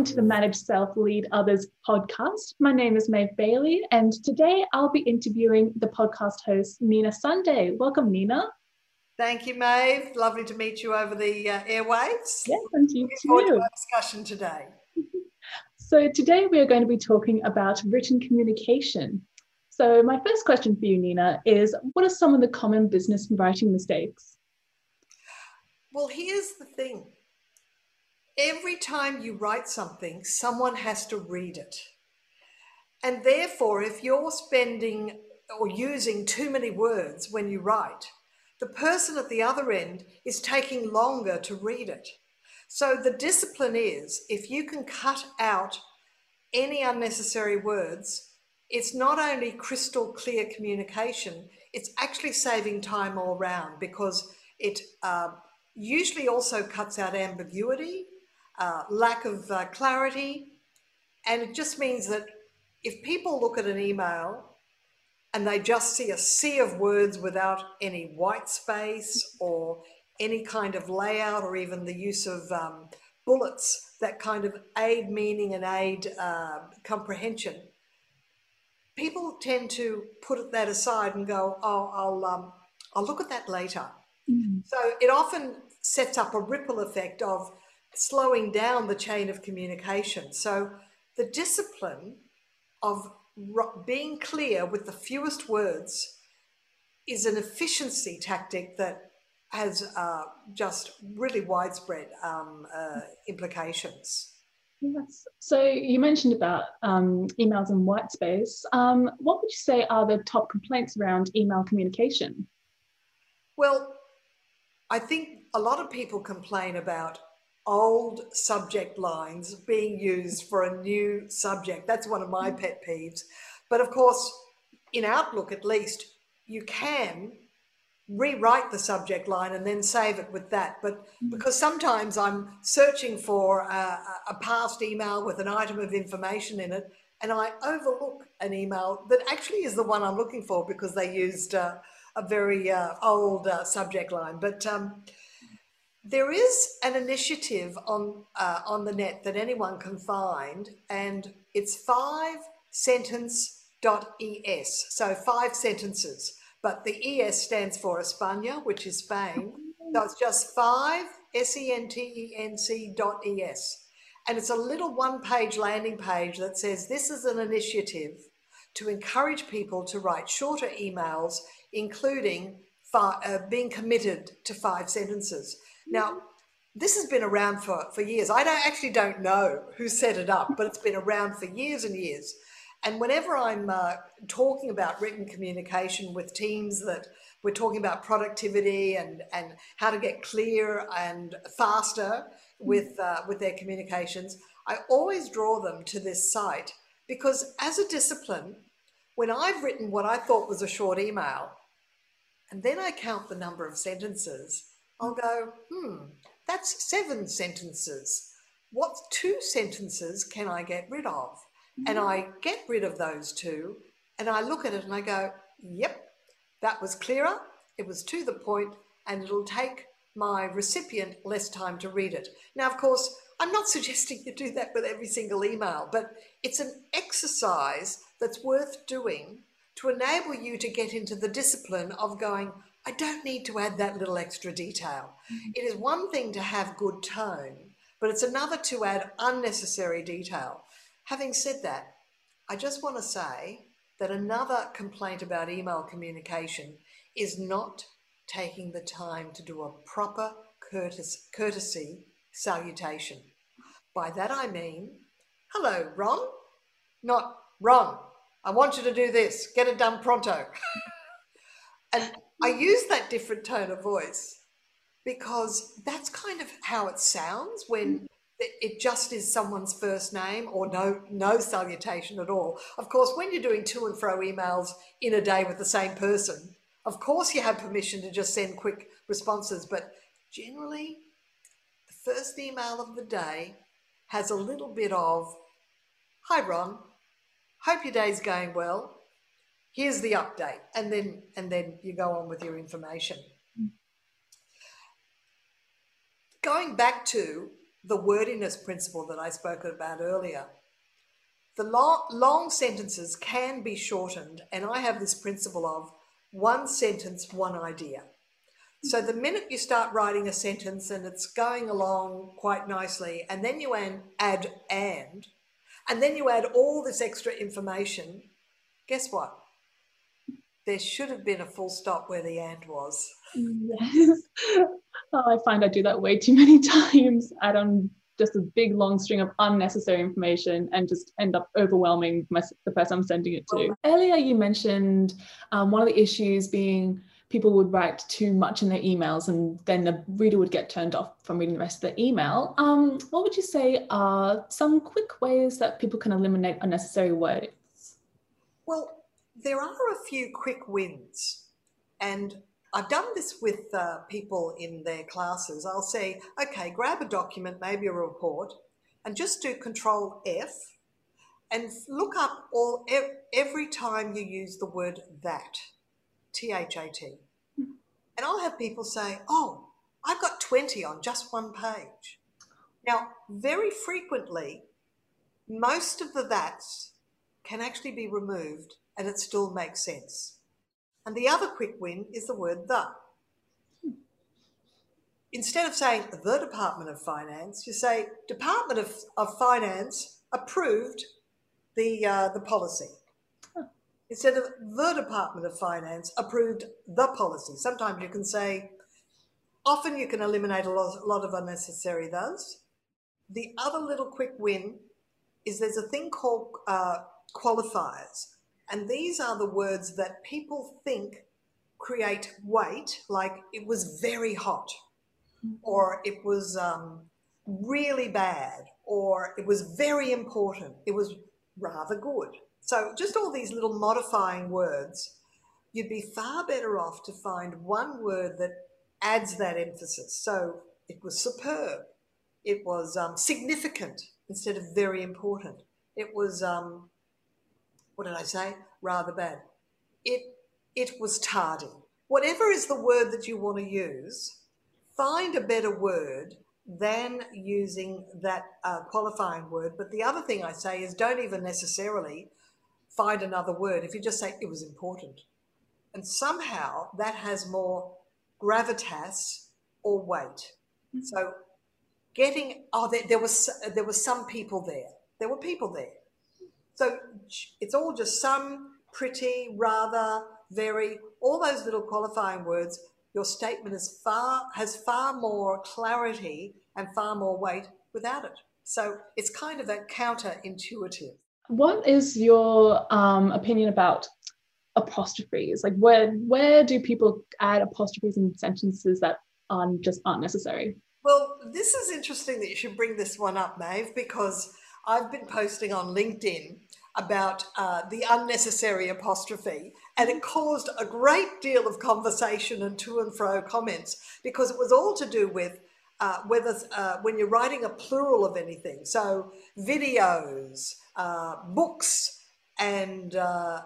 Welcome to the Manage Self Lead Others podcast. My name is Maeve Bailey, and today I'll be interviewing the podcast host, Nina Sunday. Welcome, Nina. Thank you, Maeve. Lovely to meet you over the uh, airwaves. Yes, and you Looking forward to our discussion today. So, today we are going to be talking about written communication. So, my first question for you, Nina, is what are some of the common business writing mistakes? Well, here's the thing every time you write something, someone has to read it. And therefore, if you're spending or using too many words when you write, the person at the other end is taking longer to read it. So the discipline is if you can cut out any unnecessary words, it's not only crystal clear communication, it's actually saving time all round because it uh, usually also cuts out ambiguity, uh, lack of uh, clarity, and it just means that if people look at an email and they just see a sea of words without any white space or any kind of layout or even the use of um, bullets that kind of aid meaning and aid uh, comprehension, people tend to put that aside and go, "Oh, I'll um, I'll look at that later." Mm-hmm. So it often sets up a ripple effect of slowing down the chain of communication. So the discipline of being clear with the fewest words is an efficiency tactic that has uh, just really widespread um, uh, implications. Yes. So you mentioned about um, emails and white space. Um, what would you say are the top complaints around email communication? Well, I think a lot of people complain about old subject lines being used for a new subject. That's one of my pet peeves. But of course, in Outlook at least, you can rewrite the subject line and then save it with that. But because sometimes I'm searching for a, a past email with an item of information in it, and I overlook an email that actually is the one I'm looking for because they used uh, a very uh, old uh, subject line. But um, there is an initiative on uh, on the net that anyone can find, and it's five sentence dot es. So five sentences, but the es stands for España, which is Spain. So it's just five s e n t e n c dot es, and it's a little one-page landing page that says this is an initiative to encourage people to write shorter emails, including uh, being committed to five sentences. Now, this has been around for, for years. I don't actually don't know who set it up, but it's been around for years and years. And whenever I'm uh, talking about written communication with teams that we're talking about productivity and, and how to get clear and faster with, uh, with their communications, I always draw them to this site because as a discipline, when I've written what I thought was a short email, and then I count the number of sentences, I'll go, hmm, that's seven sentences. What two sentences can I get rid of? And I get rid of those two and I look at it and I go, yep, that was clearer, it was to the point, and it'll take my recipient less time to read it. Now, of course, I'm not suggesting you do that with every single email, but it's an exercise that's worth doing to enable you to get into the discipline of going, I don't need to add that little extra detail. Mm-hmm. It is one thing to have good tone, but it's another to add unnecessary detail. Having said that, I just want to say that another complaint about email communication is not taking the time to do a proper courtesy, courtesy salutation. By that I mean, hello, Ron, not Ron. I want you to do this. Get it done pronto. and I use that different tone of voice because that's kind of how it sounds when mm. it just is someone's first name or no no salutation at all. Of course, when you're doing to and fro emails in a day with the same person, of course you have permission to just send quick responses, but generally the first email of the day has a little bit of Hi Ron, hope your day's going well here's the update and then and then you go on with your information going back to the wordiness principle that I spoke about earlier. The long, long sentences can be shortened, and I have this principle of one sentence, one idea. So the minute you start writing a sentence and it's going along quite nicely, and then you add and, and then you add all this extra information, guess what? There should have been a full stop where the and was. Yes. Oh, I find I do that way too many times. Add on just a big long string of unnecessary information and just end up overwhelming my, the person I'm sending it to. Earlier, you mentioned um, one of the issues being people would write too much in their emails and then the reader would get turned off from reading the rest of the email. Um, what would you say are some quick ways that people can eliminate unnecessary words? Well, there are a few quick wins. And I've done this with uh, people in their classes. I'll say, okay, grab a document, maybe a report, and just do Control F and look up all every time you use the word that. T H A T. And I'll have people say, Oh, I've got 20 on just one page. Now, very frequently, most of the that's can actually be removed and it still makes sense. And the other quick win is the word the. Instead of saying the Department of Finance, you say Department of, of Finance approved the, uh, the policy instead of the Department of Finance approved the policy. Sometimes you can say, often you can eliminate a lot, a lot of unnecessary those. The other little quick win is there's a thing called uh, qualifiers. And these are the words that people think create weight, like it was very hot, or it was um, really bad, or it was very important, it was rather good. So just all these little modifying words, you'd be far better off to find one word that adds that emphasis. So it was superb. It was um, significant instead of very important. It was, um, what did I say? Rather bad. It, it was tardy. Whatever is the word that you want to use, find a better word than using that uh, qualifying word. But the other thing I say is don't even necessarily find another word if you just say it was important. And somehow that has more gravitas or weight. Mm-hmm. So getting oh there, there was there was some people there. There were people there. So it's all just some pretty, rather, very, all those little qualifying words. Your statement is far has far more clarity and far more weight without it. So it's kind of a counterintuitive. What is your um, opinion about apostrophes? Like, where where do people add apostrophes in sentences that are just aren't necessary? Well, this is interesting that you should bring this one up, Maeve, because I've been posting on LinkedIn about uh, the unnecessary apostrophe, and it caused a great deal of conversation and to and fro comments because it was all to do with uh, whether uh, when you're writing a plural of anything, so videos, uh, books, and uh,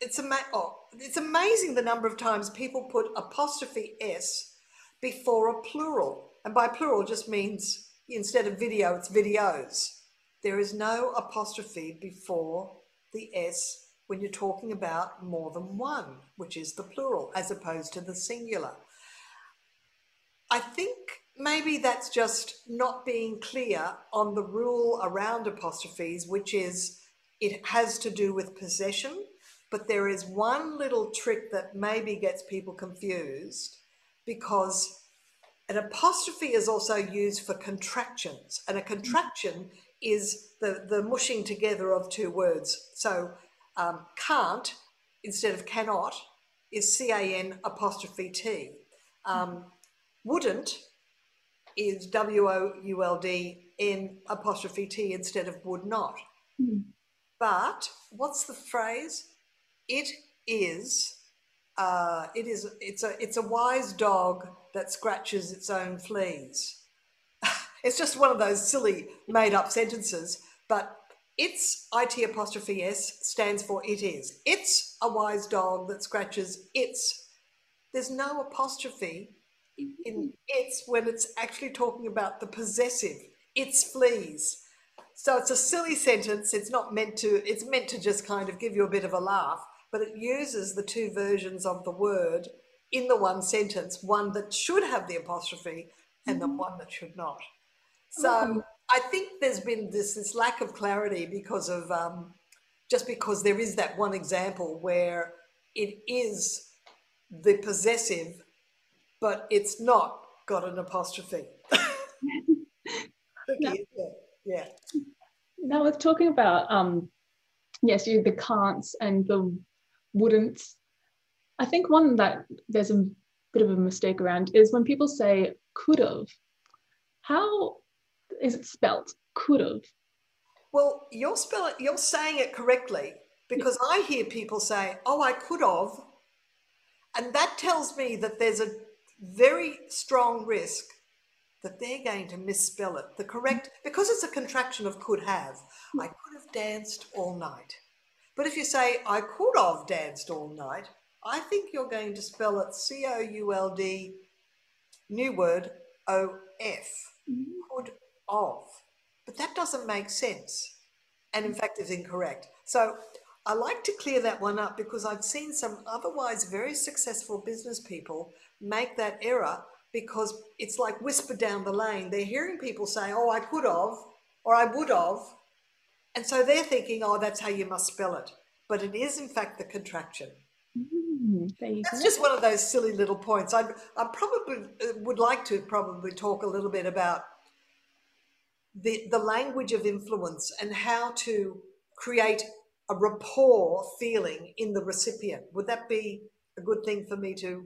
it's, ama- oh, it's amazing the number of times people put apostrophe s before a plural, and by plural just means instead of video, it's videos. There is no apostrophe before the s when you're talking about more than one, which is the plural, as opposed to the singular. I think maybe that's just not being clear on the rule around apostrophes, which is it has to do with possession. But there is one little trick that maybe gets people confused because an apostrophe is also used for contractions, and a contraction is the, the mushing together of two words. So um, can't instead of cannot is C A N apostrophe T. Um, wouldn't is W O U L D in apostrophe T instead of would not. Mm. But what's the phrase? It is. Uh, it is. It's a. It's a wise dog that scratches its own fleas. It's just one of those silly made-up sentences. But it's it apostrophe s stands for it is. It's a wise dog that scratches its. There's no apostrophe in it's when it's actually talking about the possessive. it's fleas. So it's a silly sentence. It's not meant to, it's meant to just kind of give you a bit of a laugh, but it uses the two versions of the word in the one sentence, one that should have the apostrophe and the mm-hmm. one that should not. So oh. I think there's been this, this lack of clarity because of um, just because there is that one example where it is the possessive, but it's not got an apostrophe. no. Yeah. Now, with talking about, um, yes, you the can'ts and the wouldn'ts, I think one that there's a bit of a mistake around is when people say could have. How is it spelt? Could have. Well, you're spelling, you're saying it correctly because I hear people say, "Oh, I could have," and that tells me that there's a very strong risk that they're going to misspell it. The correct, because it's a contraction of could have. I could have danced all night. But if you say, I could have danced all night, I think you're going to spell it C O U L D, new word, O F. Mm-hmm. Could of. But that doesn't make sense. And in fact, is incorrect. So I like to clear that one up because I've seen some otherwise very successful business people make that error because it's like whispered down the lane. They're hearing people say, oh, I could have, or I would have. And so they're thinking, oh, that's how you must spell it. But it is, in fact, the contraction. Mm, that's go. just one of those silly little points. I, I probably uh, would like to probably talk a little bit about the, the language of influence and how to create a rapport feeling in the recipient. Would that be a good thing for me to,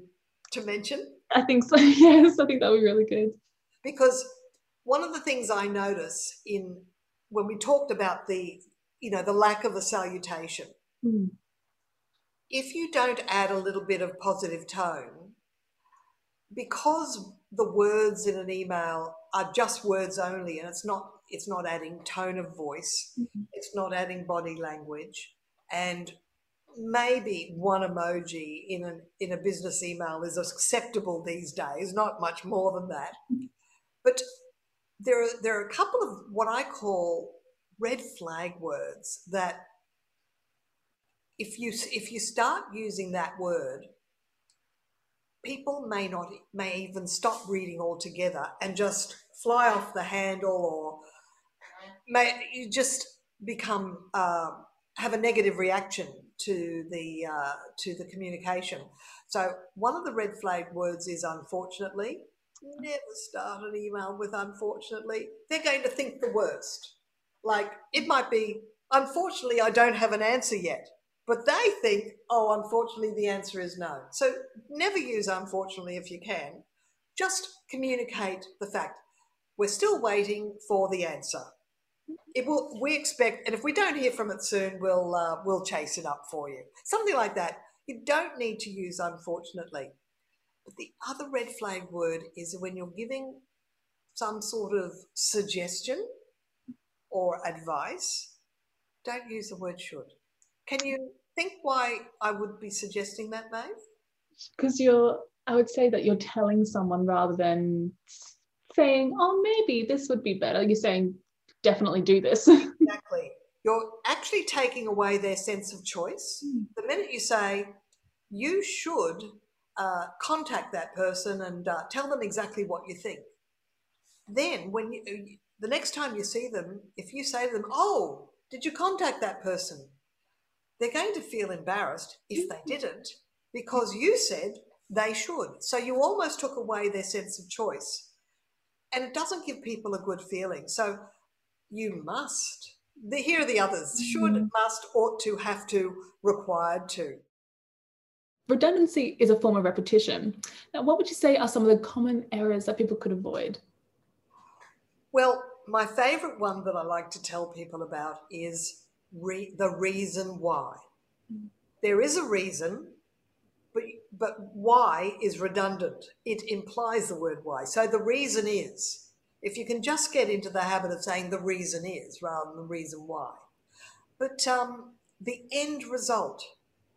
to mention? I think so. Yes, I think that would be really good. Because one of the things I notice in when we talked about the, you know, the lack of a salutation, mm. if you don't add a little bit of positive tone, because the words in an email are just words only, and it's not it's not adding tone of voice, mm-hmm. it's not adding body language, and maybe one emoji in an in a business email is acceptable these days, not much more than that. But there are there are a couple of what I call red flag words that if you if you start using that word, people may not may even stop reading altogether and just fly off the handle or may you just become uh, have a negative reaction to the uh, to the communication. So one of the red flag words is unfortunately. Never start an email with unfortunately. They're going to think the worst. Like it might be, unfortunately, I don't have an answer yet. But they think, oh, unfortunately, the answer is no. So never use unfortunately if you can. Just communicate the fact we're still waiting for the answer it will. We expect, and if we don't hear from it soon, we'll uh, we'll chase it up for you. Something like that. You don't need to use unfortunately. But the other red flag word is when you're giving some sort of suggestion or advice, don't use the word should. Can you think why I would be suggesting that, Maeve? Because you're, I would say that you're telling someone rather than saying, oh, maybe this would be better. You're saying, definitely do this. exactly. You're actually taking away their sense of choice. Mm. The minute you say, you should uh, contact that person and uh, tell them exactly what you think, then when you, the next time you see them, if you say to them, oh, did you contact that person? They're going to feel embarrassed if they hmm. didn't because you said they should. So you almost took away their sense of choice. And it doesn't give people a good feeling. So you must. The, here are the others should, mm. must, ought to, have to, required to. Redundancy is a form of repetition. Now, what would you say are some of the common errors that people could avoid? Well, my favourite one that I like to tell people about is re- the reason why. There is a reason, but, but why is redundant. It implies the word why. So the reason is if you can just get into the habit of saying the reason is rather than the reason why. But um, the end result,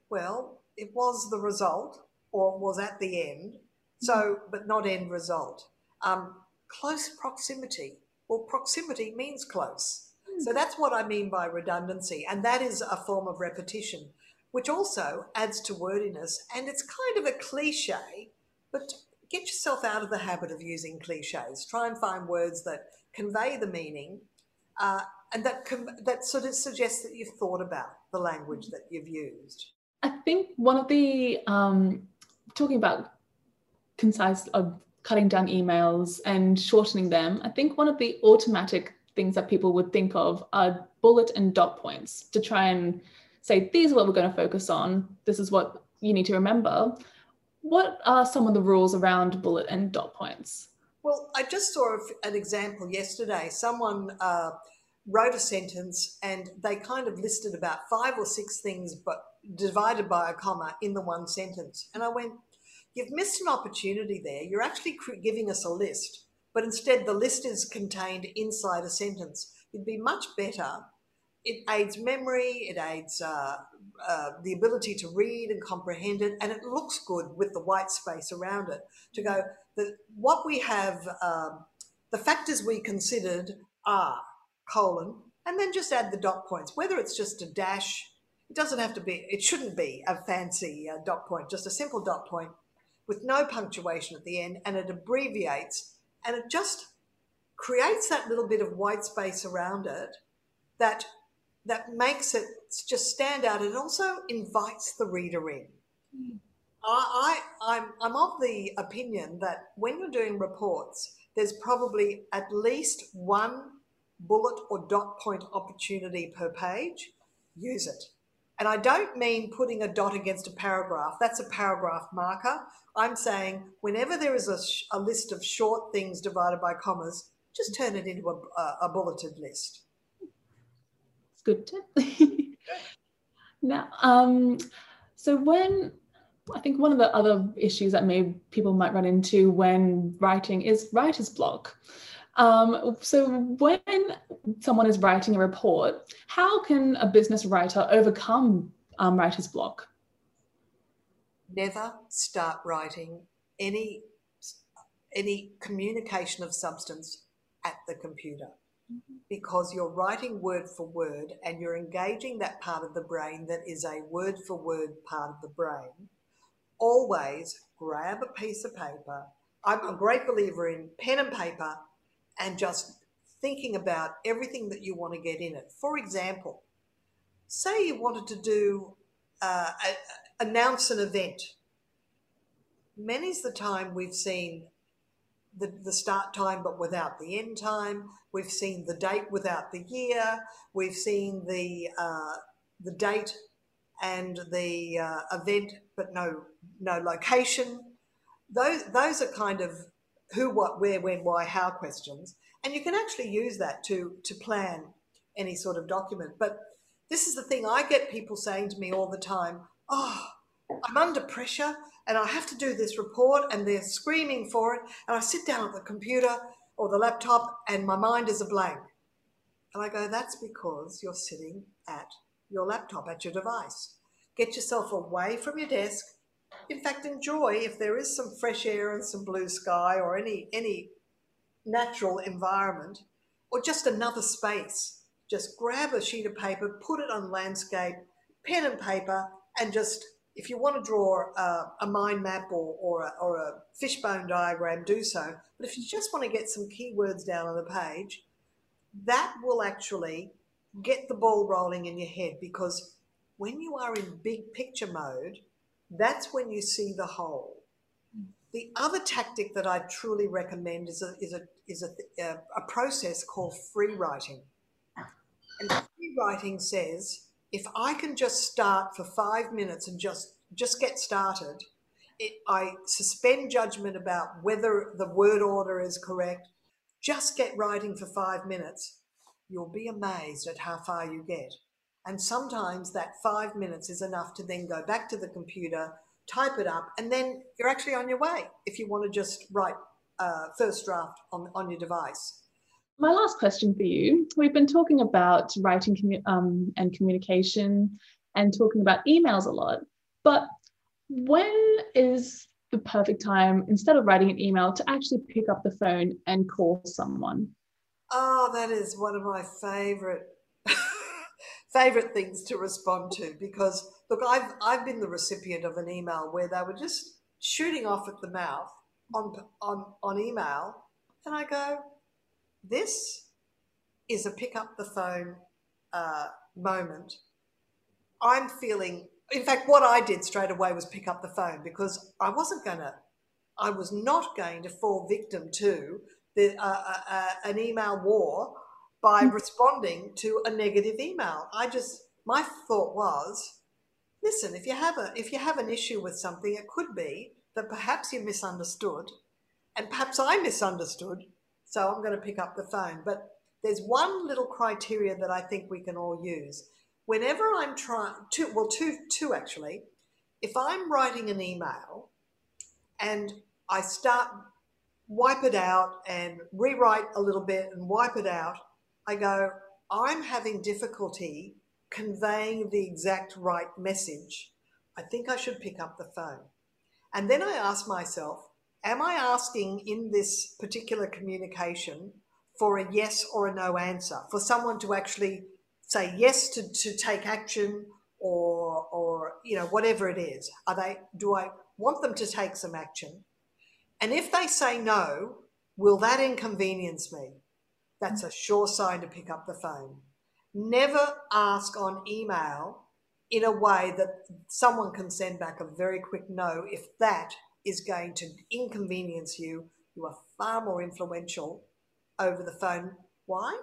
well, it was the result or was at the end, so, but not end result. Um, close proximity. Well, proximity means close. So that's what I mean by redundancy. And that is a form of repetition, which also adds to wordiness. And it's kind of a cliche, but get yourself out of the habit of using cliches. Try and find words that convey the meaning uh, and that, com- that sort of suggests that you've thought about the language that you've used. I think one of the, um, talking about concise, uh, cutting down emails and shortening them, I think one of the automatic things that people would think of are bullet and dot points to try and say, these are what we're going to focus on. This is what you need to remember. What are some of the rules around bullet and dot points? Well, I just saw an example yesterday. Someone uh, wrote a sentence and they kind of listed about five or six things, but divided by a comma in the one sentence. And I went, You've missed an opportunity there. You're actually giving us a list but instead the list is contained inside a sentence. It'd be much better. It aids memory, it aids uh, uh, the ability to read and comprehend it, and it looks good with the white space around it to go that what we have, um, the factors we considered are colon, and then just add the dot points, whether it's just a dash. It doesn't have to be, it shouldn't be a fancy uh, dot point, just a simple dot point with no punctuation at the end, and it abbreviates and it just creates that little bit of white space around it that that makes it just stand out and also invites the reader in. Mm. I, I, I'm, I'm of the opinion that when you're doing reports, there's probably at least one bullet or dot point opportunity per page. Use it. And I don't mean putting a dot against a paragraph. That's a paragraph marker. I'm saying whenever there is a, a list of short things divided by commas, just turn it into a, a, a bulleted list. It's good tip. now, um, so when I think one of the other issues that maybe people might run into when writing is writer's block. Um, so when someone is writing a report, how can a business writer overcome um, writer's block? never start writing any any communication of substance at the computer mm-hmm. because you're writing word for word and you're engaging that part of the brain that is a word for word part of the brain always grab a piece of paper i'm a great believer in pen and paper and just thinking about everything that you want to get in it for example say you wanted to do uh, a, announce an event. Many's the time we've seen the, the start time but without the end time. We've seen the date without the year. We've seen the uh, the date and the uh, event but no no location. Those those are kind of who, what, where, when, why, how questions, and you can actually use that to to plan any sort of document. But this is the thing I get people saying to me all the time oh, I'm under pressure and I have to do this report and they're screaming for it. And I sit down at the computer or the laptop and my mind is a blank. And I go, that's because you're sitting at your laptop, at your device. Get yourself away from your desk. In fact, enjoy if there is some fresh air and some blue sky or any, any natural environment or just another space. Just grab a sheet of paper, put it on landscape, pen and paper, and just if you want to draw a, a mind map or, or, a, or a fishbone diagram, do so. But if you just want to get some keywords down on the page, that will actually get the ball rolling in your head because when you are in big picture mode, that's when you see the whole. The other tactic that I truly recommend is a, is a, is a, uh, a process called free writing. And free writing says, if I can just start for five minutes and just just get started, it, I suspend judgment about whether the word order is correct. Just get writing for five minutes. You'll be amazed at how far you get. And sometimes that five minutes is enough to then go back to the computer, type it up, and then you're actually on your way if you want to just write uh, first draft on, on your device. My last question for you we've been talking about writing commu- um, and communication and talking about emails a lot, but when is the perfect time, instead of writing an email, to actually pick up the phone and call someone? Oh, that is one of my favorite favorite things to respond to because look, I've I've been the recipient of an email where they were just shooting off at the mouth on on on email, and I go, this is a pick up the phone uh, moment. I'm feeling. In fact, what I did straight away was pick up the phone because I wasn't going to. I was not going to fall victim to the, uh, uh, uh, an email war by mm. responding to a negative email. I just my thought was, listen, if you have a if you have an issue with something, it could be that perhaps you misunderstood, and perhaps I misunderstood. So I'm going to pick up the phone. But there's one little criteria that I think we can all use. Whenever I'm trying to, well, two, two actually. If I'm writing an email and I start wipe it out and rewrite a little bit and wipe it out, I go, I'm having difficulty conveying the exact right message. I think I should pick up the phone. And then I ask myself, am I asking in this particular communication for a yes or a no answer, for someone to actually say yes to, to take action or, or, you know, whatever it is? Are they, do I want them to take some action? And if they say no, will that inconvenience me? That's a sure sign to pick up the phone. Never ask on email in a way that someone can send back a very quick no if that is going to inconvenience you. You are far more influential over the phone. Why?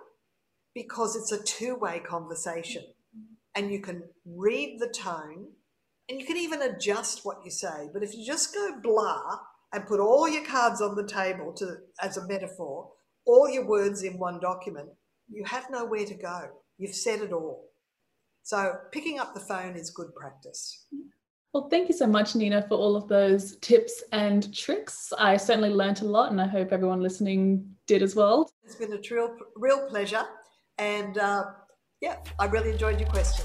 Because it's a two way conversation and you can read the tone and you can even adjust what you say. But if you just go blah and put all your cards on the table to as a metaphor, all your words in one document, you have nowhere to go. You've said it all. So picking up the phone is good practice. Well, thank you so much, Nina, for all of those tips and tricks. I certainly learned a lot, and I hope everyone listening did as well. It's been a real, real pleasure. And uh, yeah, I really enjoyed your question.